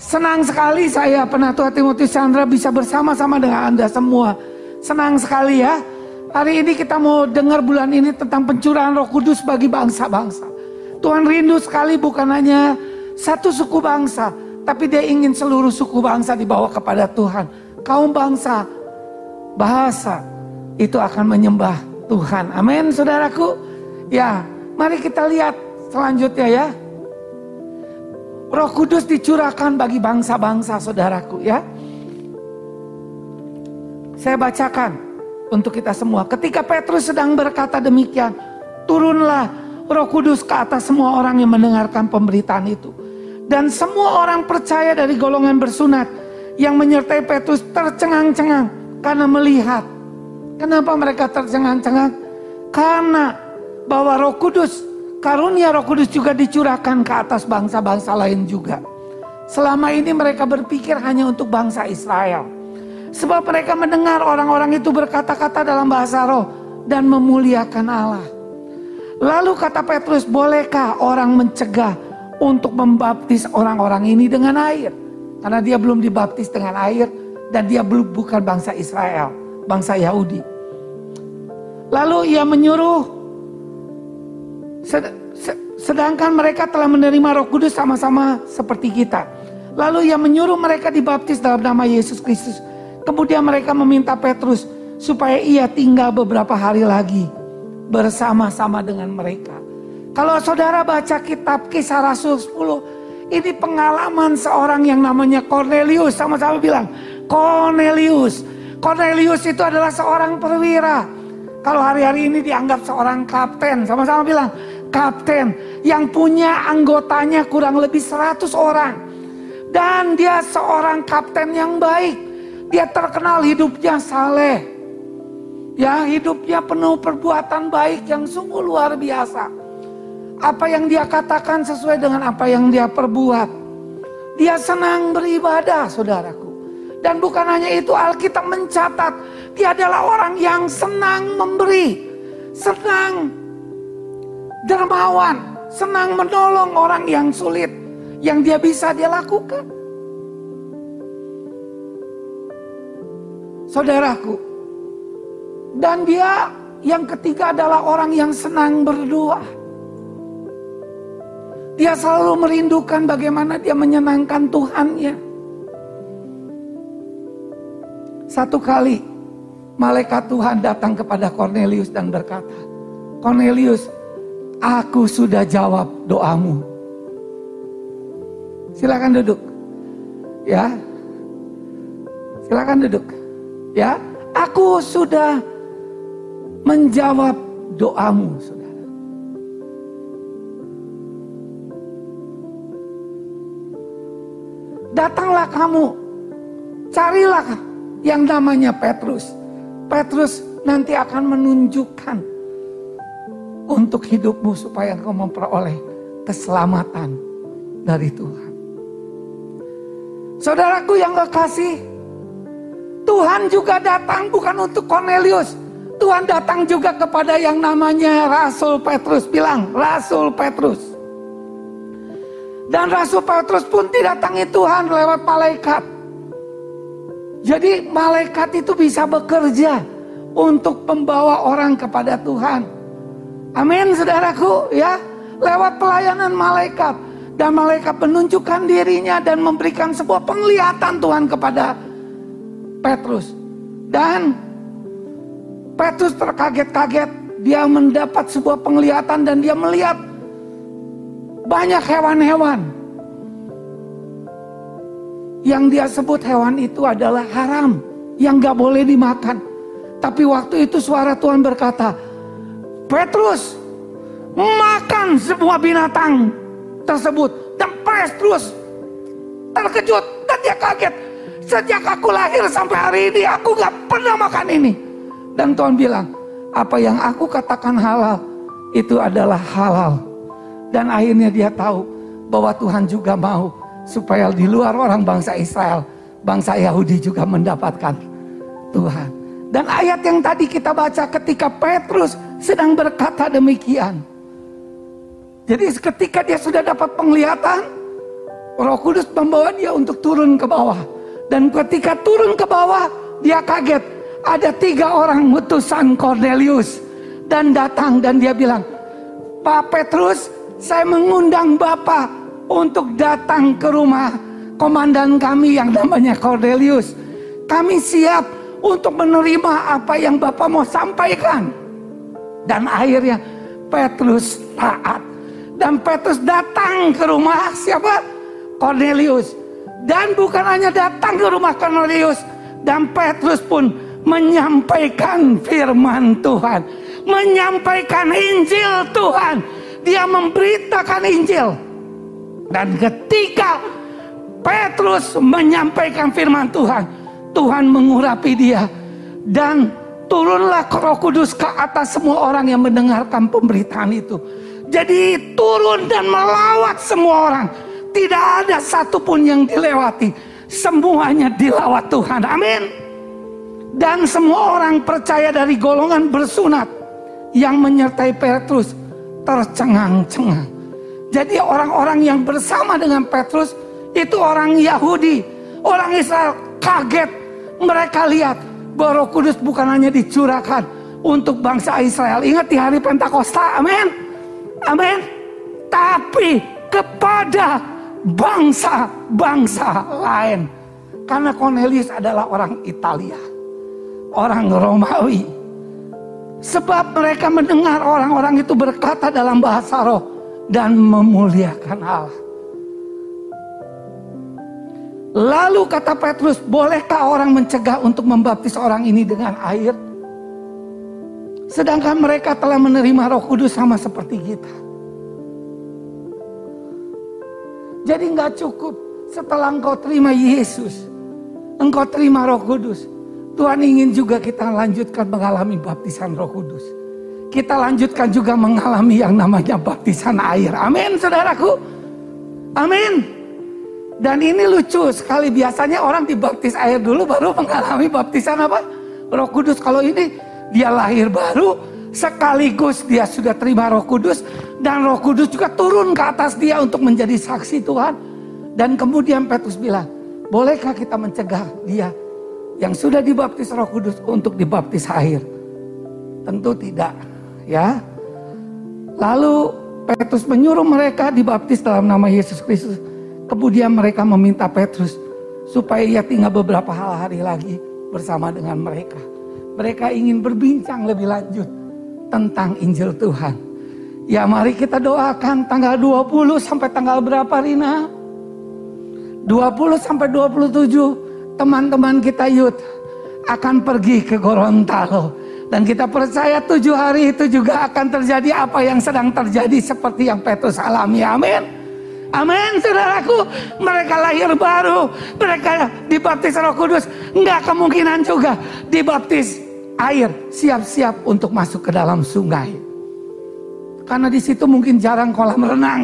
Senang sekali saya penatua Timotius Chandra bisa bersama-sama dengan Anda semua. Senang sekali ya. Hari ini kita mau dengar bulan ini tentang pencurahan roh kudus bagi bangsa-bangsa. Tuhan rindu sekali bukan hanya satu suku bangsa. Tapi dia ingin seluruh suku bangsa dibawa kepada Tuhan. Kaum bangsa, bahasa itu akan menyembah Tuhan. Amin saudaraku. Ya mari kita lihat selanjutnya ya. Roh Kudus dicurahkan bagi bangsa-bangsa saudaraku ya. Saya bacakan untuk kita semua. Ketika Petrus sedang berkata demikian, turunlah Roh Kudus ke atas semua orang yang mendengarkan pemberitaan itu. Dan semua orang percaya dari golongan bersunat yang menyertai Petrus tercengang-cengang karena melihat. Kenapa mereka tercengang-cengang? Karena bahwa Roh Kudus Karunia Roh Kudus juga dicurahkan ke atas bangsa-bangsa lain juga. Selama ini mereka berpikir hanya untuk bangsa Israel. Sebab mereka mendengar orang-orang itu berkata-kata dalam bahasa roh dan memuliakan Allah. Lalu kata Petrus, bolehkah orang mencegah untuk membaptis orang-orang ini dengan air? Karena dia belum dibaptis dengan air dan dia belum bukan bangsa Israel, bangsa Yahudi. Lalu ia menyuruh Sedangkan mereka telah menerima roh kudus sama-sama seperti kita. Lalu ia menyuruh mereka dibaptis dalam nama Yesus Kristus. Kemudian mereka meminta Petrus supaya ia tinggal beberapa hari lagi bersama-sama dengan mereka. Kalau saudara baca kitab kisah Rasul 10, ini pengalaman seorang yang namanya Cornelius. Sama-sama bilang, Cornelius. Cornelius itu adalah seorang perwira. Kalau hari-hari ini dianggap seorang kapten, sama-sama bilang kapten yang punya anggotanya kurang lebih 100 orang. Dan dia seorang kapten yang baik. Dia terkenal hidupnya saleh. Ya hidupnya penuh perbuatan baik yang sungguh luar biasa. Apa yang dia katakan sesuai dengan apa yang dia perbuat. Dia senang beribadah saudaraku. Dan bukan hanya itu Alkitab mencatat dia adalah orang yang senang memberi, senang dermawan, senang menolong orang yang sulit yang dia bisa dia lakukan. Saudaraku, dan dia yang ketiga adalah orang yang senang berdoa. Dia selalu merindukan bagaimana dia menyenangkan Tuhannya. Satu kali malaikat Tuhan datang kepada Cornelius dan berkata, Cornelius, aku sudah jawab doamu. Silakan duduk. Ya. Silakan duduk. Ya, aku sudah menjawab doamu, Saudara. Datanglah kamu, carilah yang namanya Petrus. Petrus nanti akan menunjukkan untuk hidupmu supaya engkau memperoleh keselamatan dari Tuhan. Saudaraku yang kekasih, Tuhan juga datang bukan untuk Cornelius. Tuhan datang juga kepada yang namanya Rasul Petrus. Bilang, Rasul Petrus. Dan Rasul Petrus pun didatangi Tuhan lewat malaikat. Jadi malaikat itu bisa bekerja untuk membawa orang kepada Tuhan. Amin saudaraku ya. Lewat pelayanan malaikat. Dan malaikat menunjukkan dirinya dan memberikan sebuah penglihatan Tuhan kepada Petrus. Dan Petrus terkaget-kaget. Dia mendapat sebuah penglihatan dan dia melihat banyak hewan-hewan yang dia sebut hewan itu adalah haram. Yang gak boleh dimakan. Tapi waktu itu suara Tuhan berkata, Petrus, makan semua binatang tersebut. Dan Petrus terkejut dan dia kaget. Sejak aku lahir sampai hari ini, aku gak pernah makan ini. Dan Tuhan bilang, apa yang aku katakan halal, itu adalah halal. Dan akhirnya dia tahu bahwa Tuhan juga mau supaya di luar orang bangsa Israel, bangsa Yahudi juga mendapatkan Tuhan. Dan ayat yang tadi kita baca ketika Petrus sedang berkata demikian. Jadi ketika dia sudah dapat penglihatan, Roh Kudus membawa dia untuk turun ke bawah. Dan ketika turun ke bawah, dia kaget. Ada tiga orang utusan Cornelius. Dan datang dan dia bilang, Pak Petrus, saya mengundang Bapak untuk datang ke rumah komandan kami yang namanya Cornelius. Kami siap untuk menerima apa yang Bapak mau sampaikan. Dan akhirnya Petrus taat. Dan Petrus datang ke rumah siapa? Cornelius. Dan bukan hanya datang ke rumah Cornelius. Dan Petrus pun menyampaikan firman Tuhan. Menyampaikan Injil Tuhan. Dia memberitakan Injil. Dan ketika Petrus menyampaikan firman Tuhan. Tuhan mengurapi dia. Dan turunlah roh kudus ke atas semua orang yang mendengarkan pemberitaan itu. Jadi turun dan melawat semua orang tidak ada satupun yang dilewati. Semuanya dilawat Tuhan. Amin. Dan semua orang percaya dari golongan bersunat yang menyertai Petrus tercengang-cengang. Jadi orang-orang yang bersama dengan Petrus itu orang Yahudi, orang Israel kaget. Mereka lihat Roh Kudus bukan hanya dicurahkan untuk bangsa Israel. Ingat di hari Pentakosta, amin. Amin. Tapi kepada bangsa-bangsa lain. Karena Cornelius adalah orang Italia, orang Romawi. Sebab mereka mendengar orang-orang itu berkata dalam bahasa roh dan memuliakan Allah. Lalu kata Petrus, bolehkah orang mencegah untuk membaptis orang ini dengan air? Sedangkan mereka telah menerima roh kudus sama seperti kita. Jadi nggak cukup setelah engkau terima Yesus, engkau terima Roh Kudus. Tuhan ingin juga kita lanjutkan mengalami baptisan Roh Kudus. Kita lanjutkan juga mengalami yang namanya baptisan air. Amin, saudaraku. Amin. Dan ini lucu sekali biasanya orang dibaptis air dulu baru mengalami baptisan apa? Roh Kudus. Kalau ini dia lahir baru sekaligus dia sudah terima Roh Kudus dan Roh Kudus juga turun ke atas dia untuk menjadi saksi Tuhan. Dan kemudian Petrus bilang, bolehkah kita mencegah dia yang sudah dibaptis Roh Kudus untuk dibaptis air? Tentu tidak, ya. Lalu Petrus menyuruh mereka dibaptis dalam nama Yesus Kristus. Kemudian mereka meminta Petrus supaya ia tinggal beberapa hari lagi bersama dengan mereka. Mereka ingin berbincang lebih lanjut tentang Injil Tuhan. Ya mari kita doakan tanggal 20 sampai tanggal berapa Rina? 20 sampai 27 teman-teman kita yud akan pergi ke Gorontalo. Dan kita percaya tujuh hari itu juga akan terjadi apa yang sedang terjadi seperti yang Petrus alami. Amin. Amin saudaraku. Mereka lahir baru. Mereka dibaptis roh kudus. Enggak kemungkinan juga dibaptis air siap-siap untuk masuk ke dalam sungai. Karena di situ mungkin jarang kolam renang.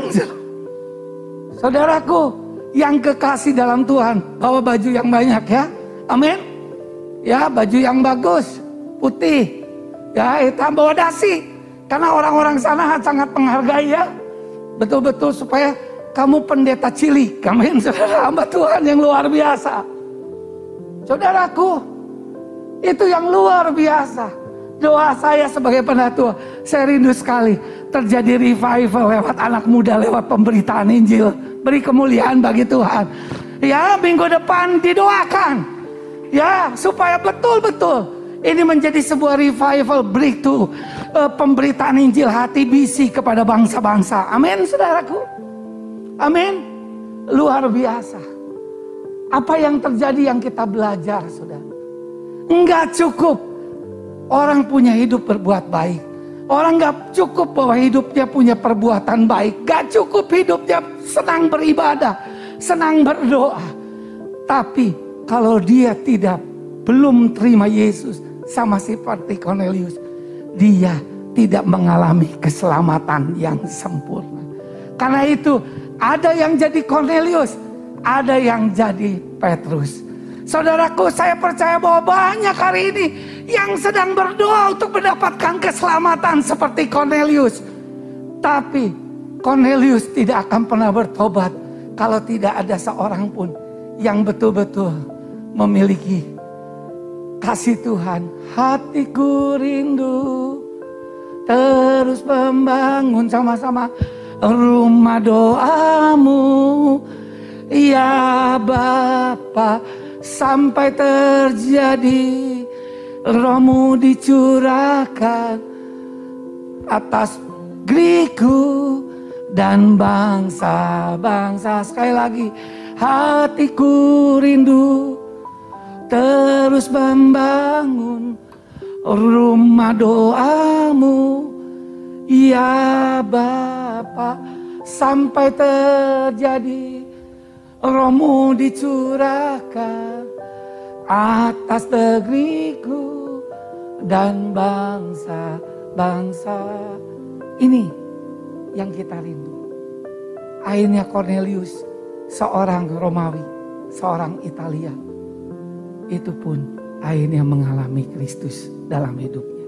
Saudaraku yang kekasih dalam Tuhan, bawa baju yang banyak ya. Amin. Ya, baju yang bagus, putih. Ya, hitam bawa dasi. Karena orang-orang sana sangat menghargai ya. Betul-betul supaya kamu pendeta cilik. Amin, saudara hamba Tuhan yang luar biasa. Saudaraku, itu yang luar biasa. Doa saya sebagai penatua, saya rindu sekali terjadi revival lewat anak muda, lewat pemberitaan Injil. Beri kemuliaan bagi Tuhan. Ya, minggu depan didoakan. Ya, supaya betul-betul ini menjadi sebuah revival breakthrough. Uh, pemberitaan Injil hati bisi kepada bangsa-bangsa. Amin, saudaraku. Amin. Luar biasa. Apa yang terjadi yang kita belajar, saudara. Enggak cukup orang punya hidup berbuat baik. Orang enggak cukup bahwa hidupnya punya perbuatan baik. Enggak cukup hidupnya senang beribadah, senang berdoa. Tapi kalau dia tidak belum terima Yesus sama seperti Cornelius, dia tidak mengalami keselamatan yang sempurna. Karena itu ada yang jadi Cornelius, ada yang jadi Petrus. Saudaraku, saya percaya bahwa banyak hari ini yang sedang berdoa untuk mendapatkan keselamatan seperti Cornelius. Tapi Cornelius tidak akan pernah bertobat kalau tidak ada seorang pun yang betul-betul memiliki kasih Tuhan. Hatiku rindu terus membangun sama-sama rumah doamu. Ya Bapa sampai terjadi rohmu dicurahkan atas Griku dan bangsa-bangsa sekali lagi hatiku rindu terus membangun rumah doamu ya Bapa sampai terjadi rohmu dicurahkan atas negeriku dan bangsa-bangsa ini yang kita rindu. Akhirnya Cornelius, seorang Romawi, seorang Italia, itu pun akhirnya mengalami Kristus dalam hidupnya.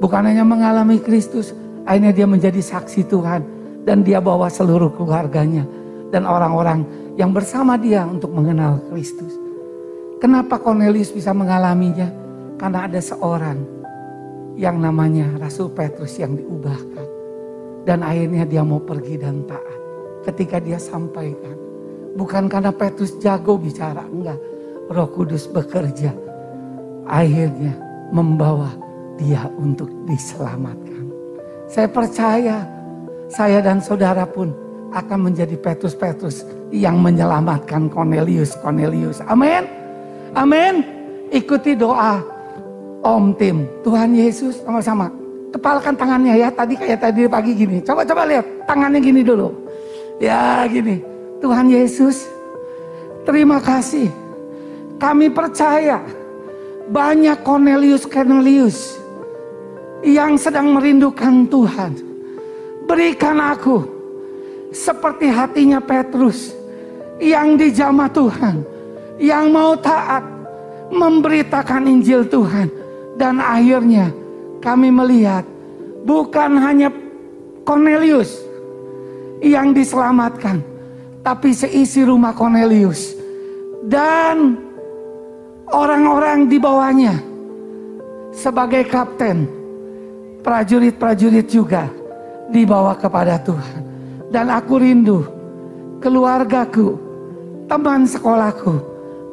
Bukan hanya mengalami Kristus, akhirnya dia menjadi saksi Tuhan dan dia bawa seluruh keluarganya dan orang-orang yang bersama dia untuk mengenal Kristus. Kenapa Cornelius bisa mengalaminya? Karena ada seorang yang namanya Rasul Petrus yang diubahkan. Dan akhirnya dia mau pergi dan taat. Ketika dia sampaikan. Bukan karena Petrus jago bicara. Enggak. Roh Kudus bekerja. Akhirnya membawa dia untuk diselamatkan. Saya percaya saya dan saudara pun akan menjadi Petrus-Petrus yang menyelamatkan Cornelius. Cornelius. Amin. Amin. Ikuti doa Om Tim. Tuhan Yesus sama-sama Kepalkan tangannya ya, tadi kayak tadi pagi gini. Coba-coba lihat, tangannya gini dulu. Ya gini, Tuhan Yesus, terima kasih. Kami percaya banyak Cornelius Cornelius yang sedang merindukan Tuhan. Berikan aku seperti hatinya Petrus yang dijamah Tuhan, yang mau taat memberitakan Injil Tuhan dan akhirnya kami melihat bukan hanya Cornelius yang diselamatkan, tapi seisi rumah Cornelius dan orang-orang di bawahnya sebagai kapten, prajurit-prajurit juga dibawa kepada Tuhan. Dan aku rindu keluargaku, teman sekolahku,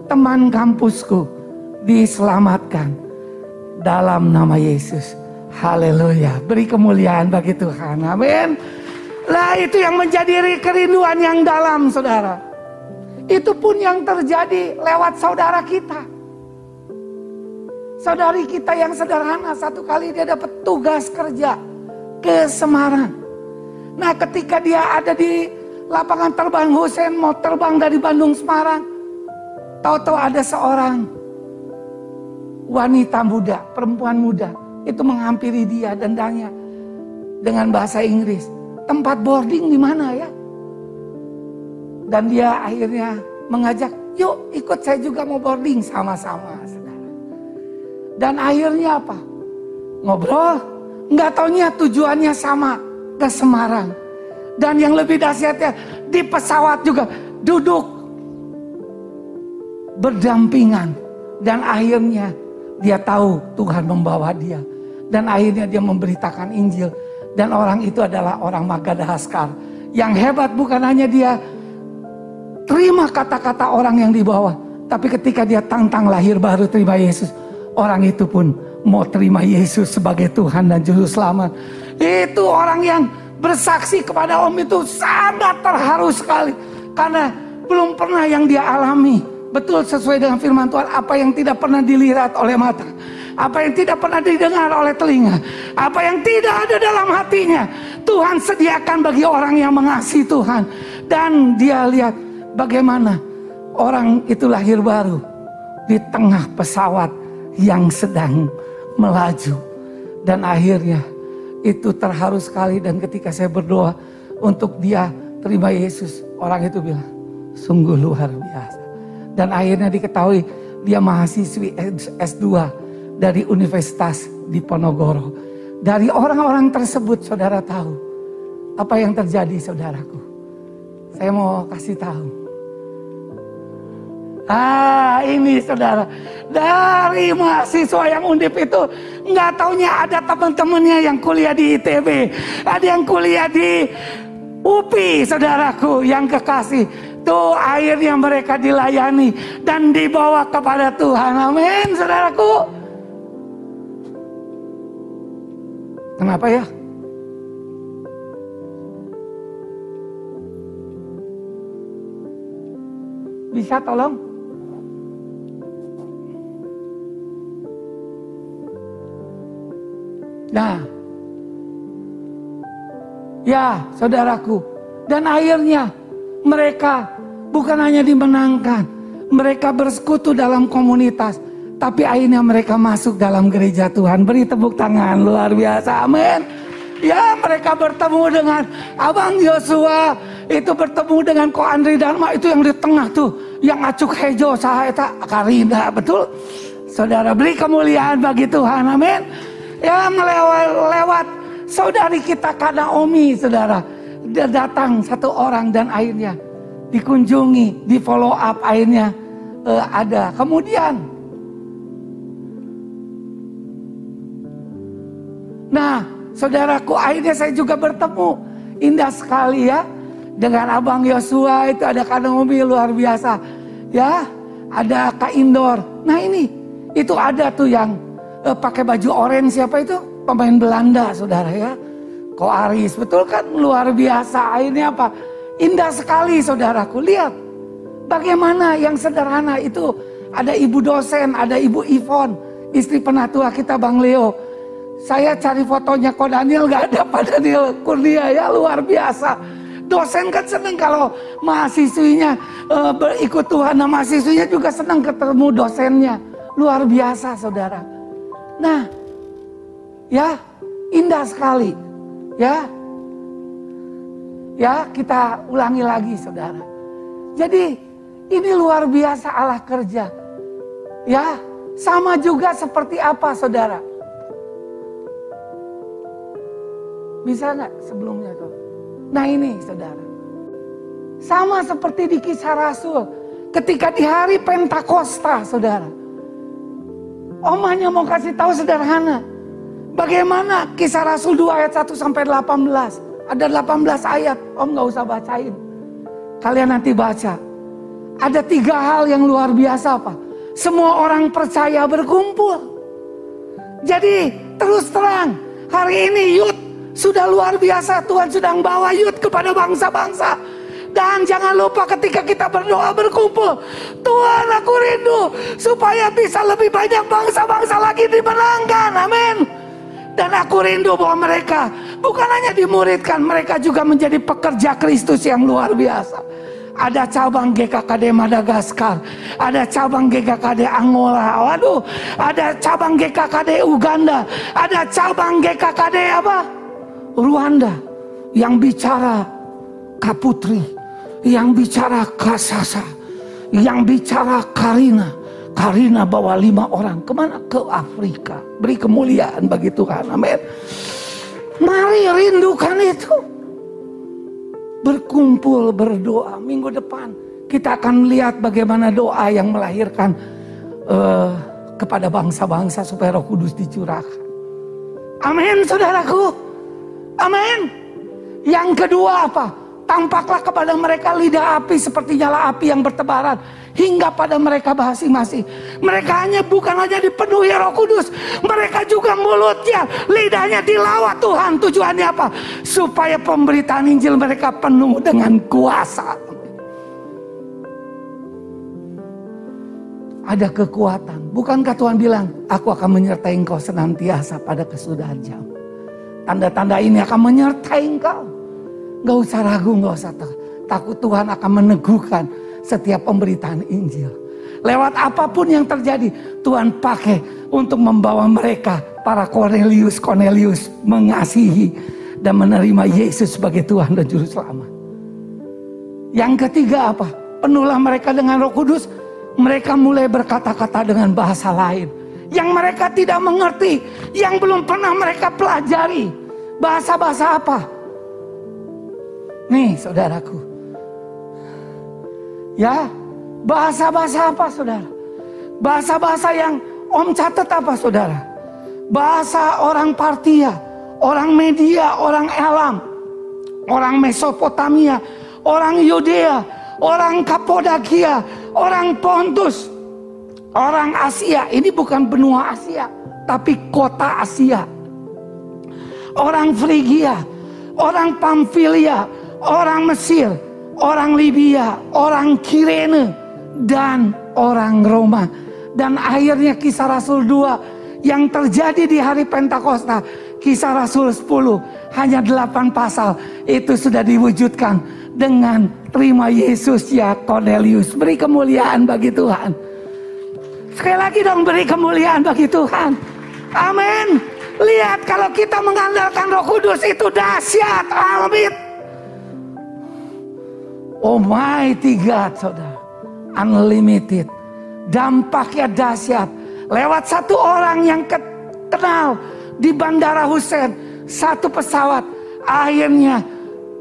teman kampusku diselamatkan dalam nama Yesus. Haleluya. Beri kemuliaan bagi Tuhan. Amin. Lah itu yang menjadi kerinduan yang dalam saudara. Itu pun yang terjadi lewat saudara kita. Saudari kita yang sederhana satu kali dia dapat tugas kerja ke Semarang. Nah ketika dia ada di lapangan terbang Hussein mau terbang dari Bandung Semarang. Tahu-tahu ada seorang wanita muda, perempuan muda itu menghampiri dia dan tanya dengan bahasa Inggris, tempat boarding di mana ya? Dan dia akhirnya mengajak, yuk ikut saya juga mau boarding sama-sama. Dan akhirnya apa? Ngobrol, nggak taunya tujuannya sama ke Semarang. Dan yang lebih dahsyatnya di pesawat juga duduk berdampingan dan akhirnya dia tahu Tuhan membawa dia. Dan akhirnya dia memberitakan Injil. Dan orang itu adalah orang Magadahaskar. Yang hebat bukan hanya dia terima kata-kata orang yang dibawa. Tapi ketika dia tantang lahir baru terima Yesus. Orang itu pun mau terima Yesus sebagai Tuhan dan Juru Selamat. Itu orang yang bersaksi kepada Om itu sangat terharu sekali. Karena belum pernah yang dia alami Betul sesuai dengan firman Tuhan, apa yang tidak pernah dilihat oleh mata, apa yang tidak pernah didengar oleh telinga, apa yang tidak ada dalam hatinya, Tuhan sediakan bagi orang yang mengasihi Tuhan. Dan dia lihat bagaimana orang itu lahir baru di tengah pesawat yang sedang melaju. Dan akhirnya itu terharu sekali dan ketika saya berdoa untuk dia terima Yesus, orang itu bilang, sungguh luar biasa. Dan akhirnya diketahui dia mahasiswi S2 dari Universitas di Ponorogo. Dari orang-orang tersebut saudara tahu apa yang terjadi saudaraku. Saya mau kasih tahu. Ah ini saudara dari mahasiswa yang undip itu nggak taunya ada teman-temannya yang kuliah di ITB, ada yang kuliah di UPI saudaraku yang kekasih. Tuh airnya mereka dilayani dan dibawa kepada Tuhan. Amin saudaraku. Kenapa ya? Bisa tolong? Nah, ya saudaraku, dan akhirnya mereka bukan hanya dimenangkan, mereka bersekutu dalam komunitas, tapi akhirnya mereka masuk dalam gereja Tuhan. Beri tepuk tangan luar biasa, amin. Ya mereka bertemu dengan Abang Yosua, itu bertemu dengan Ko Andri Dharma. Itu yang di tengah tuh yang acuk hejo saya tak karina. Betul? Saudara beri kemuliaan bagi Tuhan. Amin ya melewat lewat saudari kita karena Omi saudara dia datang satu orang dan akhirnya dikunjungi di follow up akhirnya uh, ada kemudian nah saudaraku akhirnya saya juga bertemu indah sekali ya dengan Abang Yosua itu ada Kanomi luar biasa. Ya, ada Kak Indor. Nah ini, itu ada tuh yang uh, pakai baju orange siapa itu? Pemain Belanda, saudara ya. Ko Aris, betul kan? Luar biasa. Akhirnya apa? Indah sekali saudaraku. Lihat, bagaimana yang sederhana itu. Ada ibu dosen, ada ibu Ivon, istri penatua kita Bang Leo. Saya cari fotonya kok Daniel gak ada Pak Daniel Kurnia ya luar biasa Dosen kan senang kalau mahasiswinya uh, berikut Tuhan. Nah mahasiswinya juga senang ketemu dosennya. Luar biasa saudara. Nah ya indah sekali. Ya ya kita ulangi lagi saudara. Jadi ini luar biasa Allah kerja. Ya sama juga seperti apa saudara. Bisa nggak sebelumnya tuh? Nah ini saudara. Sama seperti di kisah Rasul. Ketika di hari Pentakosta saudara. Om hanya mau kasih tahu sederhana. Bagaimana kisah Rasul 2 ayat 1 sampai 18. Ada 18 ayat. Om gak usah bacain. Kalian nanti baca. Ada tiga hal yang luar biasa Pak. Semua orang percaya berkumpul. Jadi terus terang. Hari ini youth sudah luar biasa Tuhan sedang bawa yud kepada bangsa-bangsa. Dan jangan lupa ketika kita berdoa berkumpul. Tuhan aku rindu supaya bisa lebih banyak bangsa-bangsa lagi dimenangkan. Amin. Dan aku rindu bahwa mereka bukan hanya dimuridkan. Mereka juga menjadi pekerja Kristus yang luar biasa. Ada cabang GKKD Madagaskar, ada cabang GKKD Angola, waduh, ada cabang GKKD Uganda, ada cabang GKKD apa? Rwanda yang bicara Kaputri, yang bicara Kasasa, yang bicara Karina. Karina bawa lima orang ke mana? Ke Afrika. Beri kemuliaan bagi Tuhan. Amin. Mari rindukan itu. Berkumpul berdoa minggu depan. Kita akan lihat bagaimana doa yang melahirkan uh, kepada bangsa-bangsa supaya roh kudus dicurahkan. Amin saudaraku. Amin. Yang kedua apa? Tampaklah kepada mereka lidah api seperti nyala api yang bertebaran hingga pada mereka masing-masing. Mereka hanya bukan hanya dipenuhi Roh Kudus, mereka juga mulutnya, lidahnya dilawat Tuhan. Tujuannya apa? Supaya pemberitaan Injil mereka penuh dengan kuasa. Ada kekuatan. Bukankah Tuhan bilang, aku akan menyertai engkau senantiasa pada kesudahan jam. Tanda-tanda ini akan menyertai engkau. Gak usah ragu, gak usah takut. Tuhan akan meneguhkan setiap pemberitaan Injil. Lewat apa pun yang terjadi, Tuhan pakai untuk membawa mereka, para Cornelius, Cornelius, mengasihi dan menerima Yesus sebagai Tuhan dan Juru Selamat. Yang ketiga apa? Penuhlah mereka dengan roh kudus. Mereka mulai berkata-kata dengan bahasa lain yang mereka tidak mengerti, yang belum pernah mereka pelajari. Bahasa-bahasa apa? Nih saudaraku, Ya, bahasa-bahasa apa saudara? Bahasa-bahasa yang om catat apa saudara? Bahasa orang Partia, orang Media, orang Elam, orang Mesopotamia, orang Yudea, orang Kapodakia, orang Pontus, orang Asia. Ini bukan benua Asia, tapi kota Asia. Orang Frigia, orang Pamfilia, orang Mesir, orang Libya, orang Kirene, dan orang Roma. Dan akhirnya kisah Rasul 2 yang terjadi di hari Pentakosta. Kisah Rasul 10 hanya 8 pasal itu sudah diwujudkan dengan terima Yesus ya Cornelius. Beri kemuliaan bagi Tuhan. Sekali lagi dong beri kemuliaan bagi Tuhan. Amin. Lihat kalau kita mengandalkan Roh Kudus itu dahsyat. Amin. Almighty God, saudara. Unlimited. Dampaknya dahsyat. Lewat satu orang yang kenal di Bandara Hussein. Satu pesawat. Akhirnya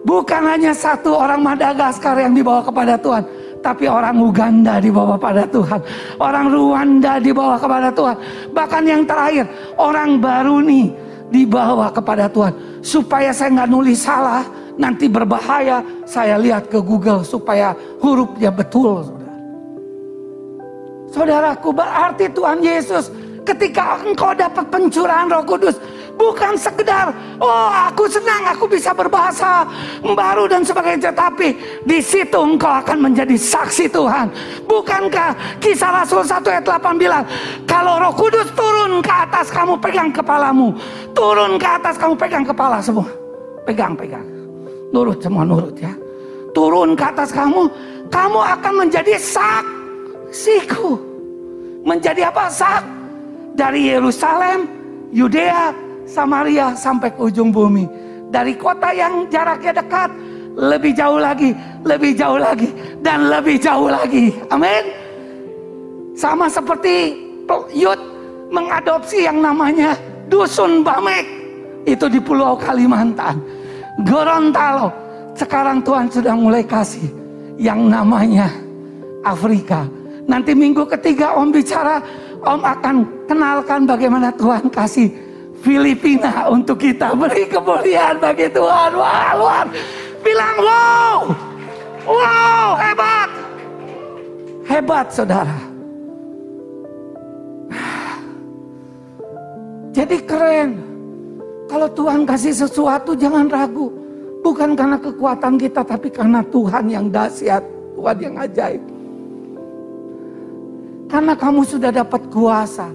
bukan hanya satu orang Madagaskar yang dibawa kepada Tuhan. Tapi orang Uganda dibawa pada Tuhan. Orang Rwanda dibawa kepada Tuhan. Bahkan yang terakhir, orang Baruni dibawa kepada Tuhan. Supaya saya nggak nulis salah, nanti berbahaya. Saya lihat ke Google supaya hurufnya betul. Saudaraku berarti Tuhan Yesus ketika engkau dapat pencurahan roh kudus. Bukan sekedar, oh aku senang aku bisa berbahasa baru dan sebagainya. Tapi di situ engkau akan menjadi saksi Tuhan. Bukankah kisah Rasul 1 ayat 8 bilang, kalau roh kudus turun ke atas kamu pegang kepalamu. Turun ke atas kamu pegang kepala semua. Pegang, pegang. Nurut semua nurut ya. Turun ke atas kamu, kamu akan menjadi saksiku. Menjadi apa? Sak dari Yerusalem, Yudea, Samaria sampai ke ujung bumi. Dari kota yang jaraknya dekat, lebih jauh lagi, lebih jauh lagi, dan lebih jauh lagi. Amin. Sama seperti Yud mengadopsi yang namanya Dusun Bamek. Itu di Pulau Kalimantan. Gorontalo. Sekarang Tuhan sudah mulai kasih yang namanya Afrika. Nanti minggu ketiga Om bicara, Om akan kenalkan bagaimana Tuhan kasih Filipina untuk kita. Beri kemuliaan bagi Tuhan. Wah, luar. Bilang wow. Wow, hebat. Hebat saudara. Jadi keren. Kalau Tuhan kasih sesuatu jangan ragu. Bukan karena kekuatan kita tapi karena Tuhan yang dahsyat. Tuhan yang ajaib. Karena kamu sudah dapat kuasa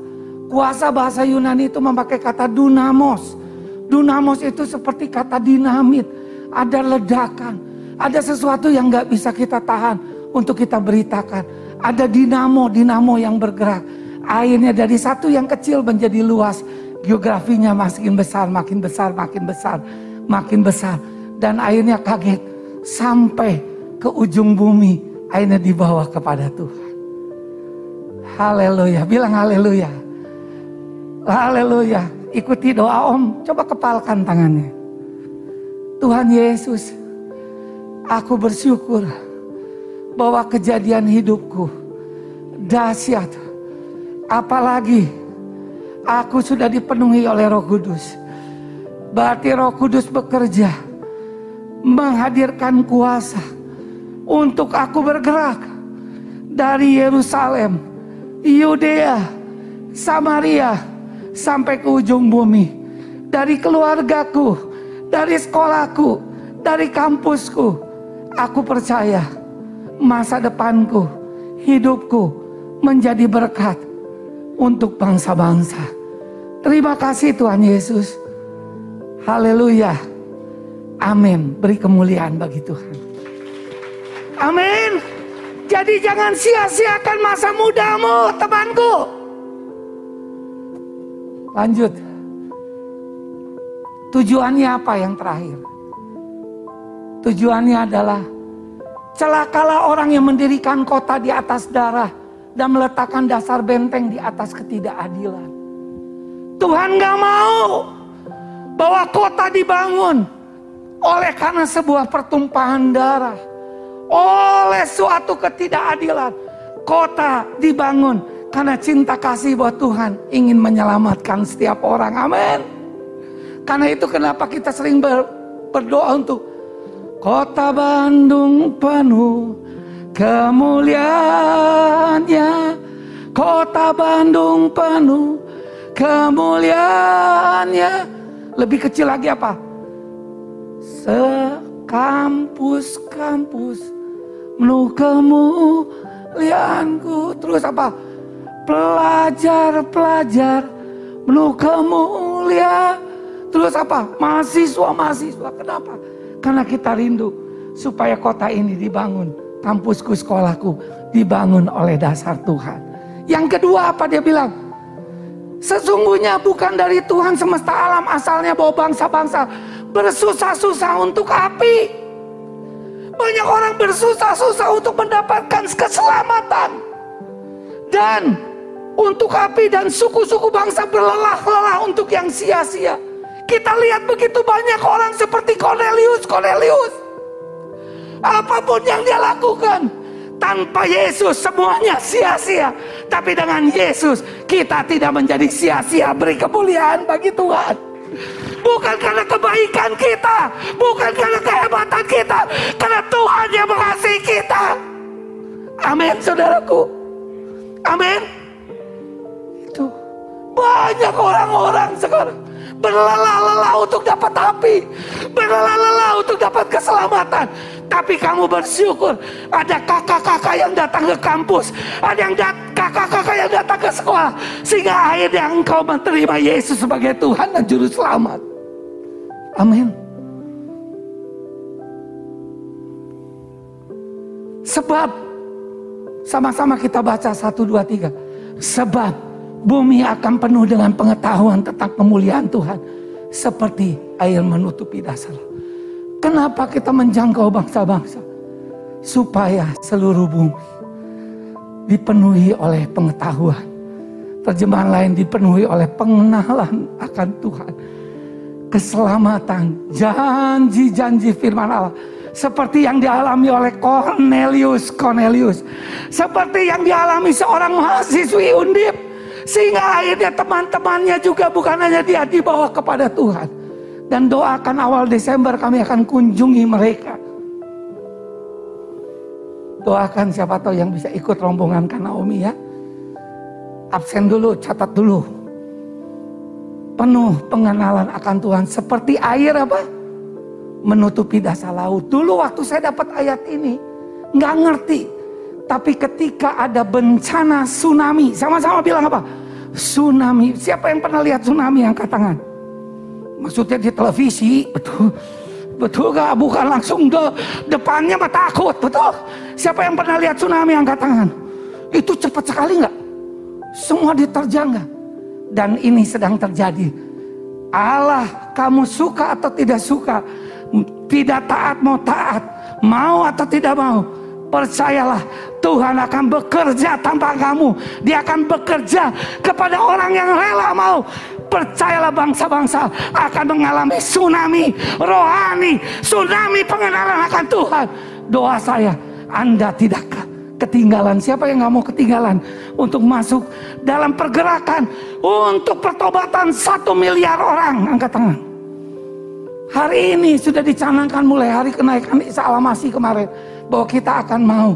Kuasa bahasa Yunani itu memakai kata dunamos. Dunamos itu seperti kata dinamit. Ada ledakan. Ada sesuatu yang gak bisa kita tahan untuk kita beritakan. Ada dinamo, dinamo yang bergerak. Airnya dari satu yang kecil menjadi luas. Geografinya makin besar, makin besar, makin besar, makin besar. Dan airnya kaget sampai ke ujung bumi. Airnya dibawa kepada Tuhan. Haleluya, bilang haleluya. Haleluya. Ikuti doa om. Coba kepalkan tangannya. Tuhan Yesus. Aku bersyukur. Bahwa kejadian hidupku. Dahsyat. Apalagi. Aku sudah dipenuhi oleh roh kudus. Berarti roh kudus bekerja. Menghadirkan kuasa. Untuk aku bergerak. Dari Yerusalem. Yudea. Samaria sampai ke ujung bumi. Dari keluargaku, dari sekolahku, dari kampusku. Aku percaya masa depanku, hidupku menjadi berkat untuk bangsa-bangsa. Terima kasih Tuhan Yesus. Haleluya. Amin. Beri kemuliaan bagi Tuhan. Amin. Jadi jangan sia-siakan masa mudamu, temanku. Lanjut. Tujuannya apa yang terakhir? Tujuannya adalah celakalah orang yang mendirikan kota di atas darah dan meletakkan dasar benteng di atas ketidakadilan. Tuhan gak mau bahwa kota dibangun oleh karena sebuah pertumpahan darah. oleh suatu ketidakadilan. Kota dibangun karena cinta kasih buat Tuhan ingin menyelamatkan setiap orang. Amin. Karena itu kenapa kita sering ber, berdoa untuk kota Bandung penuh kemuliaannya. Kota Bandung penuh kemuliaannya. Lebih kecil lagi apa? Sekampus-kampus penuh kemuliaanku. Terus apa? Pelajar-pelajar penuh kemuliaan. Terus apa? Mahasiswa-mahasiswa. Kenapa? Karena kita rindu supaya kota ini dibangun. Kampusku, sekolahku dibangun oleh dasar Tuhan. Yang kedua apa dia bilang? Sesungguhnya bukan dari Tuhan semesta alam asalnya bahwa bangsa-bangsa bersusah-susah untuk api. Banyak orang bersusah-susah untuk mendapatkan keselamatan. Dan untuk api dan suku-suku bangsa berlelah-lelah untuk yang sia-sia. Kita lihat begitu banyak orang seperti Cornelius, Cornelius. Apa pun yang dia lakukan, tanpa Yesus semuanya sia-sia. Tapi dengan Yesus kita tidak menjadi sia-sia beri kemuliaan bagi Tuhan. Bukan karena kebaikan kita, bukan karena kehebatan kita, karena Tuhan yang mengasihi kita. Amin, saudaraku. Amin. Itu banyak orang-orang sekarang berlelah-lelah untuk dapat api, berlelah-lelah untuk dapat keselamatan. Tapi kamu bersyukur ada kakak-kakak yang datang ke kampus, ada yang kakak-kakak yang datang ke sekolah, sehingga akhirnya engkau menerima Yesus sebagai Tuhan dan Juru Selamat. Amin. Sebab sama-sama kita baca satu dua tiga. Sebab bumi akan penuh dengan pengetahuan tentang kemuliaan Tuhan. Seperti air menutupi dasar. Kenapa kita menjangkau bangsa-bangsa? Supaya seluruh bumi dipenuhi oleh pengetahuan. Terjemahan lain dipenuhi oleh pengenalan akan Tuhan. Keselamatan, janji-janji firman Allah. Seperti yang dialami oleh Cornelius, Cornelius. Seperti yang dialami seorang mahasiswi undip sehingga akhirnya teman-temannya juga bukan hanya dia dibawa kepada Tuhan. Dan doakan awal Desember kami akan kunjungi mereka. Doakan siapa tahu yang bisa ikut rombongan kan Naomi ya. Absen dulu, catat dulu. Penuh pengenalan akan Tuhan. Seperti air apa? Menutupi dasar laut. Dulu waktu saya dapat ayat ini. Nggak ngerti tapi ketika ada bencana tsunami, sama-sama bilang apa? Tsunami. Siapa yang pernah lihat tsunami angkat tangan? Maksudnya di televisi, betul. Betul gak? Bukan langsung de, depannya mah takut, betul. Siapa yang pernah lihat tsunami angkat tangan? Itu cepat sekali nggak? Semua diterjang gak? Dan ini sedang terjadi. Allah kamu suka atau tidak suka, tidak taat mau taat, mau atau tidak mau, Percayalah Tuhan akan bekerja tanpa kamu. Dia akan bekerja kepada orang yang rela mau. Percayalah bangsa-bangsa akan mengalami tsunami rohani. Tsunami pengenalan akan Tuhan. Doa saya, Anda tidak ketinggalan. Siapa yang nggak mau ketinggalan untuk masuk dalam pergerakan untuk pertobatan satu miliar orang? Angkat tangan. Hari ini sudah dicanangkan mulai hari kenaikan Isa Alamasi kemarin bahwa kita akan mau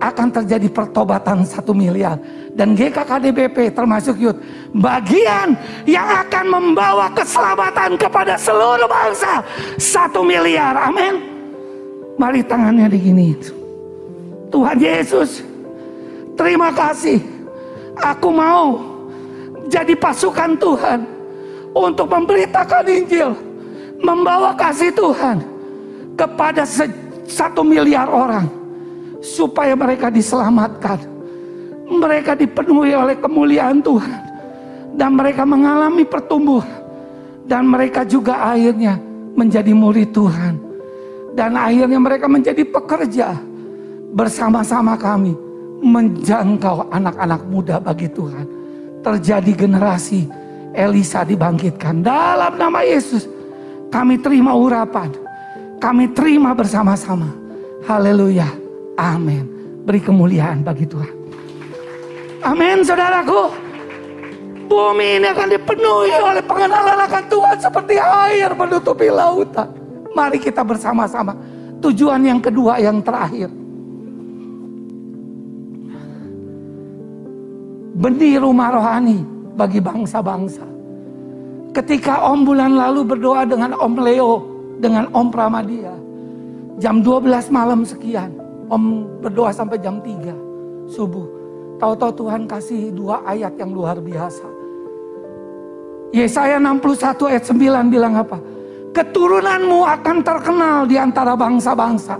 akan terjadi pertobatan satu miliar. Dan GKKDBP termasuk Yud bagian yang akan membawa keselamatan kepada seluruh bangsa. Satu miliar amin. Mari tangannya digini. Tuhan Yesus terima kasih. Aku mau jadi pasukan Tuhan untuk memberitakan Injil membawa kasih Tuhan kepada satu miliar orang supaya mereka diselamatkan. Mereka dipenuhi oleh kemuliaan Tuhan dan mereka mengalami pertumbuhan dan mereka juga akhirnya menjadi murid Tuhan dan akhirnya mereka menjadi pekerja bersama-sama kami menjangkau anak-anak muda bagi Tuhan. Terjadi generasi Elisa dibangkitkan dalam nama Yesus. Kami terima urapan kami terima bersama-sama Haleluya. Amin. Beri kemuliaan bagi Tuhan. Amin saudaraku. Bumi ini akan dipenuhi oleh pengenalan akan Tuhan seperti air menutupi lautan. Mari kita bersama-sama. Tujuan yang kedua yang terakhir. Benih rumah rohani bagi bangsa-bangsa. Ketika Om bulan lalu berdoa dengan Om Leo, dengan Om Pramadia. Jam 12 malam sekian. Om berdoa sampai jam 3 subuh. Tahu-tahu Tuhan kasih dua ayat yang luar biasa. Yesaya 61 ayat 9 bilang apa? Keturunanmu akan terkenal di antara bangsa-bangsa.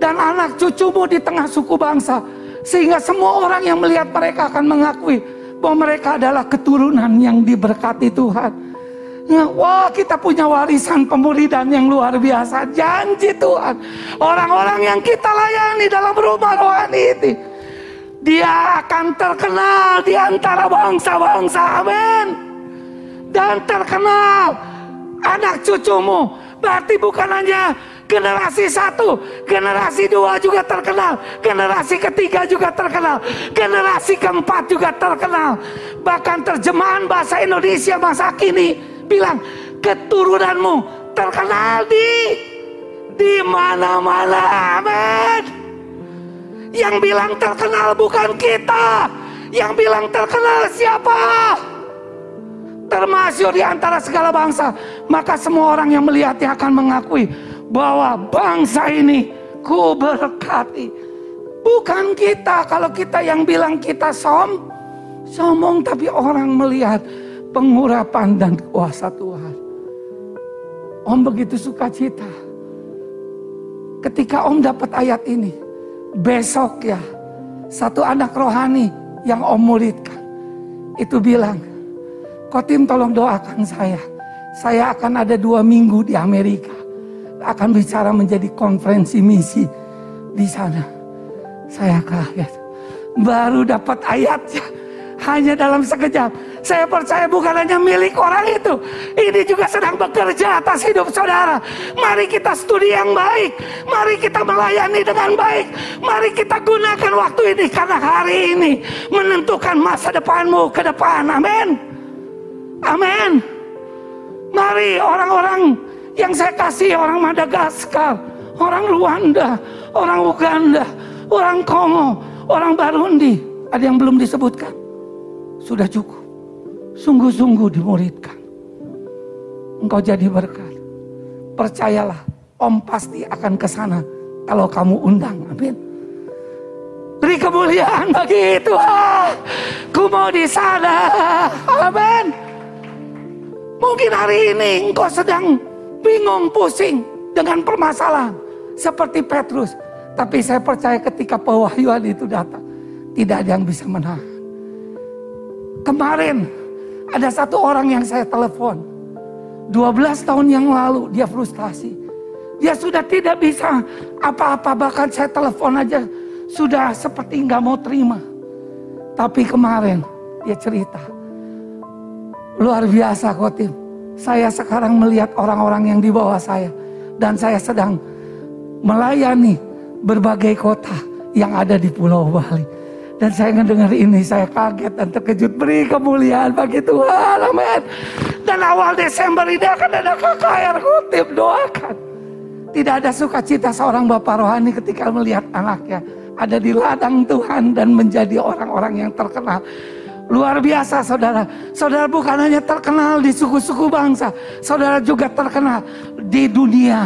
Dan anak cucumu di tengah suku bangsa. Sehingga semua orang yang melihat mereka akan mengakui bahwa mereka adalah keturunan yang diberkati Tuhan. Wah kita punya warisan pemuridan yang luar biasa. Janji Tuhan. Orang-orang yang kita layani dalam rumah rohani ini. Dia akan terkenal di antara bangsa-bangsa. Amin dan terkenal anak cucumu. Berarti bukan hanya generasi satu, generasi dua juga terkenal, generasi ketiga juga terkenal, generasi keempat juga terkenal. Bahkan terjemahan bahasa Indonesia masa kini bilang keturunanmu terkenal di di mana-mana. Amin. Yang bilang terkenal bukan kita, yang bilang terkenal siapa? termasuk di antara segala bangsa, maka semua orang yang melihatnya akan mengakui bahwa bangsa ini ku berkati. Bukan kita, kalau kita yang bilang kita som, sombong, tapi orang melihat pengurapan dan kuasa Tuhan. Om begitu suka cita. Ketika Om dapat ayat ini, besok ya, satu anak rohani yang Om muridkan, itu bilang, Kotim tolong doakan saya. Saya akan ada dua minggu di Amerika. Akan bicara menjadi konferensi misi di sana. Saya kaget. Baru dapat ayatnya. Hanya dalam sekejap. Saya percaya bukan hanya milik orang itu. Ini juga sedang bekerja atas hidup saudara. Mari kita studi yang baik. Mari kita melayani dengan baik. Mari kita gunakan waktu ini. Karena hari ini menentukan masa depanmu ke depan. Amin. Amin. Mari orang-orang yang saya kasih orang Madagaskar, orang Rwanda, orang Uganda, orang Kongo, orang Barundi, ada yang belum disebutkan. Sudah cukup. Sungguh-sungguh dimuridkan. Engkau jadi berkat. Percayalah, Om pasti akan ke sana kalau kamu undang. Amin. Beri kemuliaan bagi Tuhan. Ku mau di sana. Amin. Mungkin hari ini engkau sedang bingung, pusing dengan permasalahan. Seperti Petrus. Tapi saya percaya ketika pewahyuan itu datang. Tidak ada yang bisa menahan. Kemarin ada satu orang yang saya telepon. 12 tahun yang lalu dia frustasi. Dia sudah tidak bisa apa-apa. Bahkan saya telepon aja sudah seperti nggak mau terima. Tapi kemarin dia cerita Luar biasa Khotim. Saya sekarang melihat orang-orang yang di bawah saya. Dan saya sedang melayani berbagai kota yang ada di Pulau Bali. Dan saya mendengar ini, saya kaget dan terkejut. Beri kemuliaan bagi Tuhan, amin. Dan awal Desember ini akan ada KKR Khotim, doakan. Tidak ada sukacita seorang bapak rohani ketika melihat anaknya ada di ladang Tuhan dan menjadi orang-orang yang terkenal. Luar biasa saudara. Saudara bukan hanya terkenal di suku-suku bangsa. Saudara juga terkenal di dunia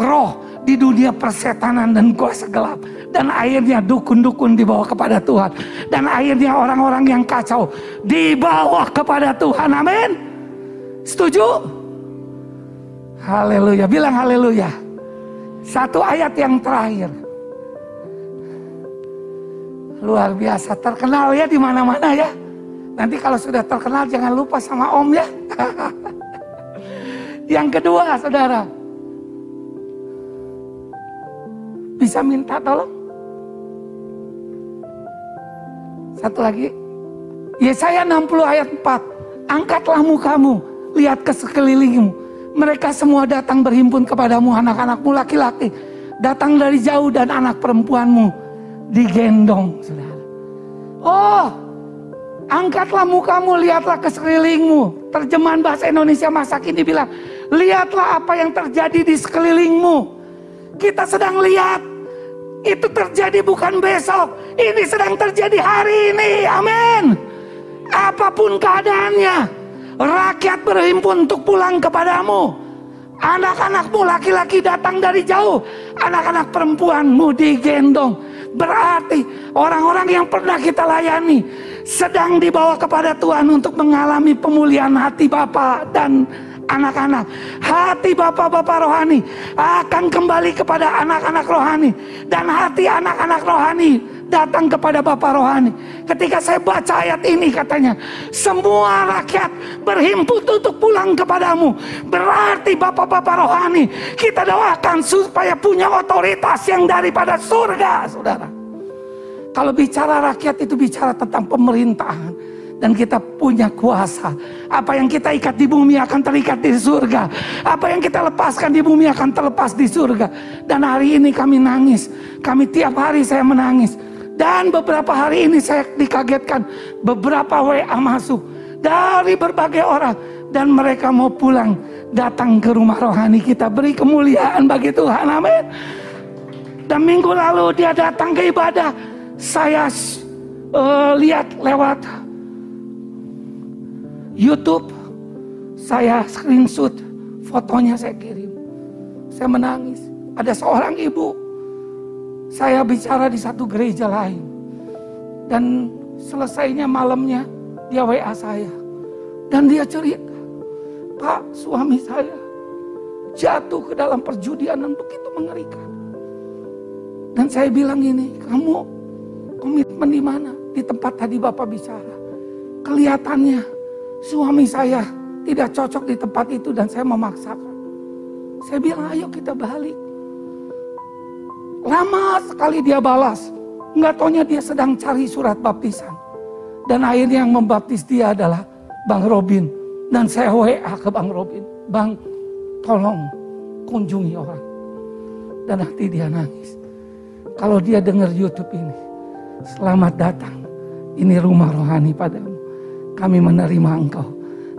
roh. Di dunia persetanan dan kuasa gelap. Dan akhirnya dukun-dukun dibawa kepada Tuhan. Dan akhirnya orang-orang yang kacau dibawa kepada Tuhan. Amin. Setuju? Haleluya. Bilang haleluya. Satu ayat yang terakhir. Luar biasa terkenal ya di mana-mana ya. Nanti kalau sudah terkenal jangan lupa sama om ya. Yang kedua saudara. Bisa minta tolong? Satu lagi. Yesaya 60 ayat 4. Angkatlah mukamu, lihat ke sekelilingmu. Mereka semua datang berhimpun kepadamu anak-anakmu laki-laki. datang dari jauh dan anak perempuanmu digendong, saudara. Oh, angkatlah mukamu, lihatlah ke sekelilingmu. Terjemahan bahasa Indonesia masa kini bilang, lihatlah apa yang terjadi di sekelilingmu. Kita sedang lihat, itu terjadi bukan besok, ini sedang terjadi hari ini, amin. Apa pun keadaannya, rakyat berhimpun untuk pulang kepadamu. Anak-anakmu laki-laki datang dari jauh. Anak-anak perempuanmu digendong. Berarti orang-orang yang pernah kita layani sedang dibawa kepada Tuhan untuk mengalami pemulihan hati Bapak dan anak-anak. Hati bapak-bapak rohani akan kembali kepada anak-anak rohani. Dan hati anak-anak rohani datang kepada Bapak rohani. Ketika saya baca ayat ini katanya, semua rakyat berhimpun untuk pulang kepadamu. Berarti Bapak-bapak rohani, kita doakan supaya punya otoritas yang daripada surga, Saudara. Kalau bicara rakyat itu bicara tentang pemerintahan dan kita punya kuasa. Apa yang kita ikat di bumi akan terikat di surga. Apa yang kita lepaskan di bumi akan terlepas di surga. Dan hari ini kami nangis. Kami tiap hari saya menangis. Dan beberapa hari ini saya dikagetkan beberapa WA masuk dari berbagai orang dan mereka mau pulang datang ke rumah rohani kita beri kemuliaan bagi Tuhan amin dan minggu lalu dia datang ke ibadah saya uh, lihat lewat YouTube saya screenshot fotonya saya kirim saya menangis ada seorang ibu saya bicara di satu gereja lain. Dan selesainya malamnya dia WA saya. Dan dia cerita, Pak suami saya jatuh ke dalam perjudian dan begitu mengerikan. Dan saya bilang ini, kamu komitmen di mana? Di tempat tadi Bapak bicara. Kelihatannya suami saya tidak cocok di tempat itu dan saya memaksakan. Saya bilang ayo kita balik. Lama sekali dia balas. Nggak taunya dia sedang cari surat baptisan. Dan akhirnya yang membaptis dia adalah Bang Robin. Dan saya WA ke Bang Robin. Bang, tolong kunjungi orang. Dan nanti dia nangis. Kalau dia dengar YouTube ini. Selamat datang. Ini rumah rohani padamu. Kami menerima engkau.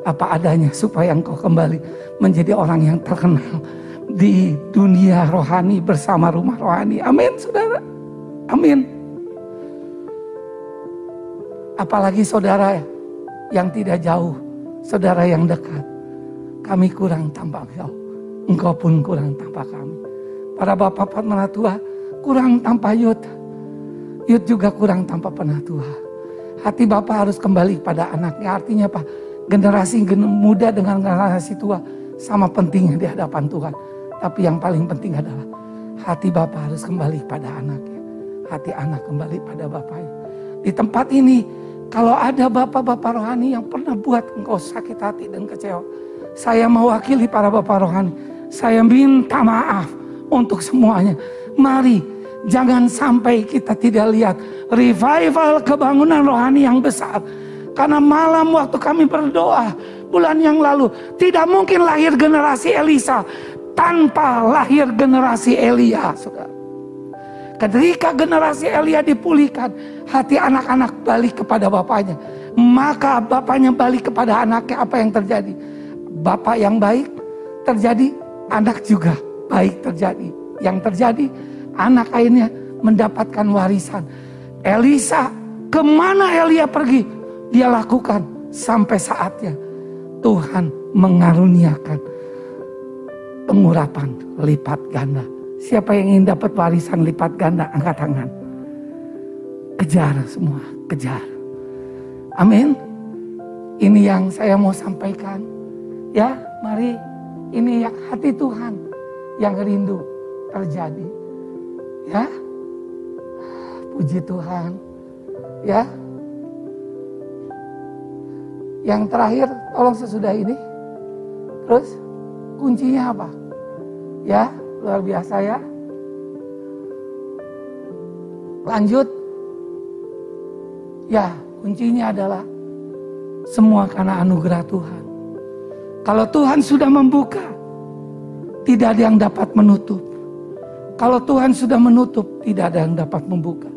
Apa adanya supaya engkau kembali menjadi orang yang terkenal di dunia rohani bersama rumah rohani. Amin, saudara. Amin. Apalagi saudara yang tidak jauh, saudara yang dekat. Kami kurang tanpa engkau. Engkau pun kurang tanpa kami. Para bapak-bapak menatua kurang tanpa Yud. Yud juga kurang tanpa penatua. Hati bapak harus kembali pada anaknya. Artinya apa? Generasi muda dengan generasi tua sama pentingnya di hadapan Tuhan. Tapi yang paling penting adalah hati Bapak harus kembali pada anaknya. Hati anak kembali pada Bapaknya. Di tempat ini, kalau ada Bapak-Bapak rohani yang pernah buat engkau sakit hati dan kecewa. Saya mewakili para Bapak rohani. Saya minta maaf untuk semuanya. Mari jangan sampai kita tidak lihat revival kebangunan rohani yang besar. Karena malam waktu kami berdoa bulan yang lalu tidak mungkin lahir generasi Elisa tanpa lahir generasi Elia. Ketika generasi Elia dipulihkan, hati anak-anak balik kepada bapaknya. Maka bapaknya balik kepada anaknya, apa yang terjadi? Bapak yang baik terjadi, anak juga baik terjadi. Yang terjadi, anak akhirnya mendapatkan warisan. Elisa, ke mana Elia pergi? Dia lakukan sampai saatnya Tuhan mengaruniakan pengurapan lipat ganda. Siapa yang ingin dapat warisan lipat ganda, angkat tangan. Kejar semua, kejar. Amin. Ini yang saya mau sampaikan. Ya, mari ini yang hati Tuhan yang rindu terjadi. Ya. Puji Tuhan. Ya. Yang terakhir, tolong sesudah ini. Terus kuncinya apa? Ya, luar biasa ya. Lanjut. Ya, kuncinya adalah semua karena anugerah Tuhan. Kalau Tuhan sudah membuka, tidak ada yang dapat menutup. Kalau Tuhan sudah menutup, tidak ada yang dapat membuka.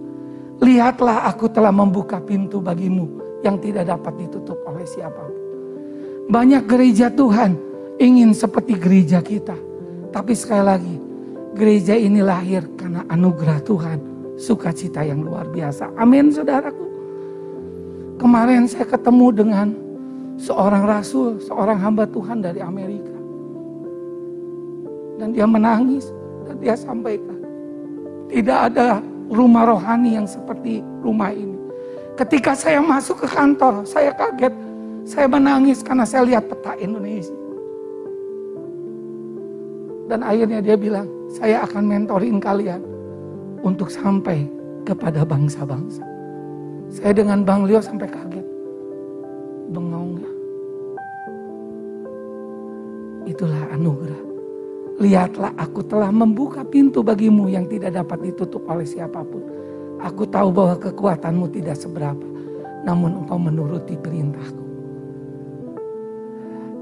Lihatlah aku telah membuka pintu bagimu yang tidak dapat ditutup oleh siapa pun. Banyak gereja Tuhan ingin seperti gereja kita. Tapi sekali lagi, gereja ini lahir karena anugerah Tuhan, sukacita yang luar biasa. Amin saudaraku. Kemarin saya ketemu dengan seorang rasul, seorang hamba Tuhan dari Amerika. Dan dia menangis dan dia sampaikan, tidak ada rumah rohani yang seperti rumah ini. Ketika saya masuk ke kantor, saya kaget, saya menangis karena saya lihat peta Indonesia. Dan akhirnya dia bilang, saya akan mentorin kalian untuk sampai kepada bangsa-bangsa. Saya dengan Bang Leo sampai kaget. Bengong. Itulah anugerah. Lihatlah aku telah membuka pintu bagimu yang tidak dapat ditutup oleh siapa pun. Aku tahu bahwa kekuatanmu tidak seberapa. Namun engkau menuruti perintahku.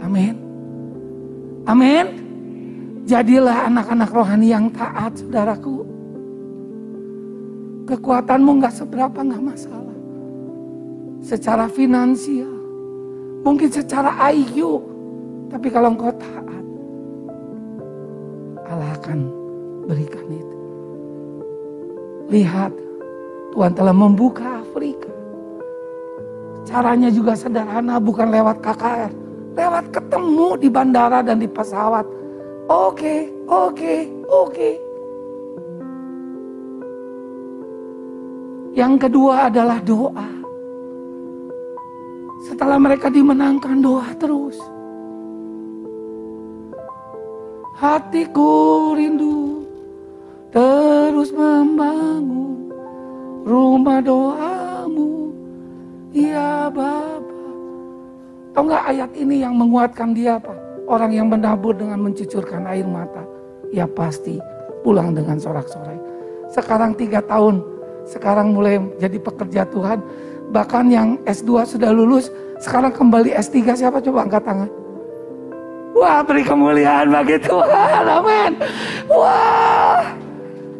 Amin. Amin. Jadilah anak-anak rohani yang taat saudaraku. Kekuatanmu nggak seberapa nggak masalah. Secara finansial. Mungkin secara IQ. Tapi kalau engkau taat akan berikan itu. Lihat, Tuhan telah membuka Afrika. Caranya juga sederhana, bukan lewat KKR. Lewat ketemu di bandara dan di pesawat. Oke, oke, oke. Yang kedua adalah doa. Setelah mereka dimenangkan doa terus. Hatiku rindu terus membangun rumah doamu, ya Bapa. Tahu nggak ayat ini yang menguatkan dia apa? Orang yang menabur dengan mencucurkan air mata, ya pasti pulang dengan sorak-sorai. Sekarang tiga tahun, sekarang mulai jadi pekerja Tuhan. Bahkan yang S2 sudah lulus, sekarang kembali S3 siapa coba angkat tangan? Wah beri kemuliaan bagi Tuhan, amin. Wah,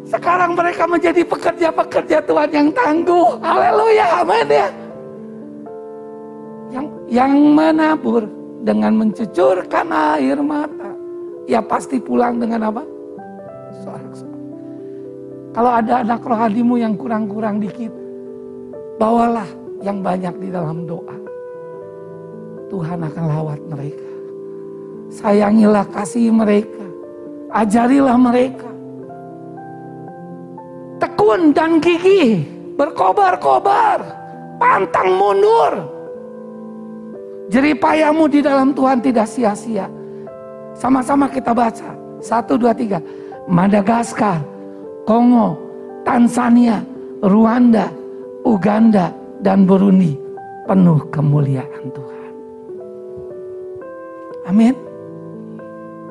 sekarang mereka menjadi pekerja-pekerja Tuhan yang tangguh. Haleluya, amin ya. Yang, yang menabur dengan mencucurkan air mata. Ya pasti pulang dengan apa? Sorak-sorak. Kalau ada anak rohanimu yang kurang-kurang dikit, bawalah yang banyak di dalam doa. Tuhan akan lawat mereka. Sayangilah kasih mereka. Ajarilah mereka. Tekun dan gigih. Berkobar-kobar. Pantang mundur. Jeripayamu di dalam Tuhan tidak sia-sia. Sama-sama kita baca. Satu, dua, tiga. Madagaskar, Kongo, Tanzania, Rwanda, Uganda, dan Burundi. Penuh kemuliaan Tuhan. Amin.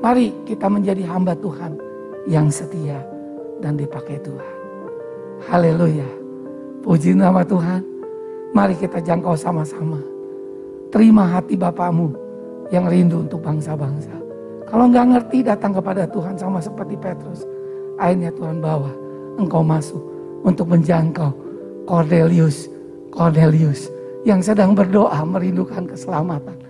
Mari kita menjadi hamba Tuhan yang setia dan dipakai Tuhan. Haleluya. Puji nama Tuhan. Mari kita jangkau sama-sama. Terima hati Bapamu yang rindu untuk bangsa-bangsa. Kalau nggak ngerti datang kepada Tuhan sama seperti Petrus. Akhirnya Tuhan bawa engkau masuk untuk menjangkau Cornelius. Cornelius yang sedang berdoa merindukan keselamatan.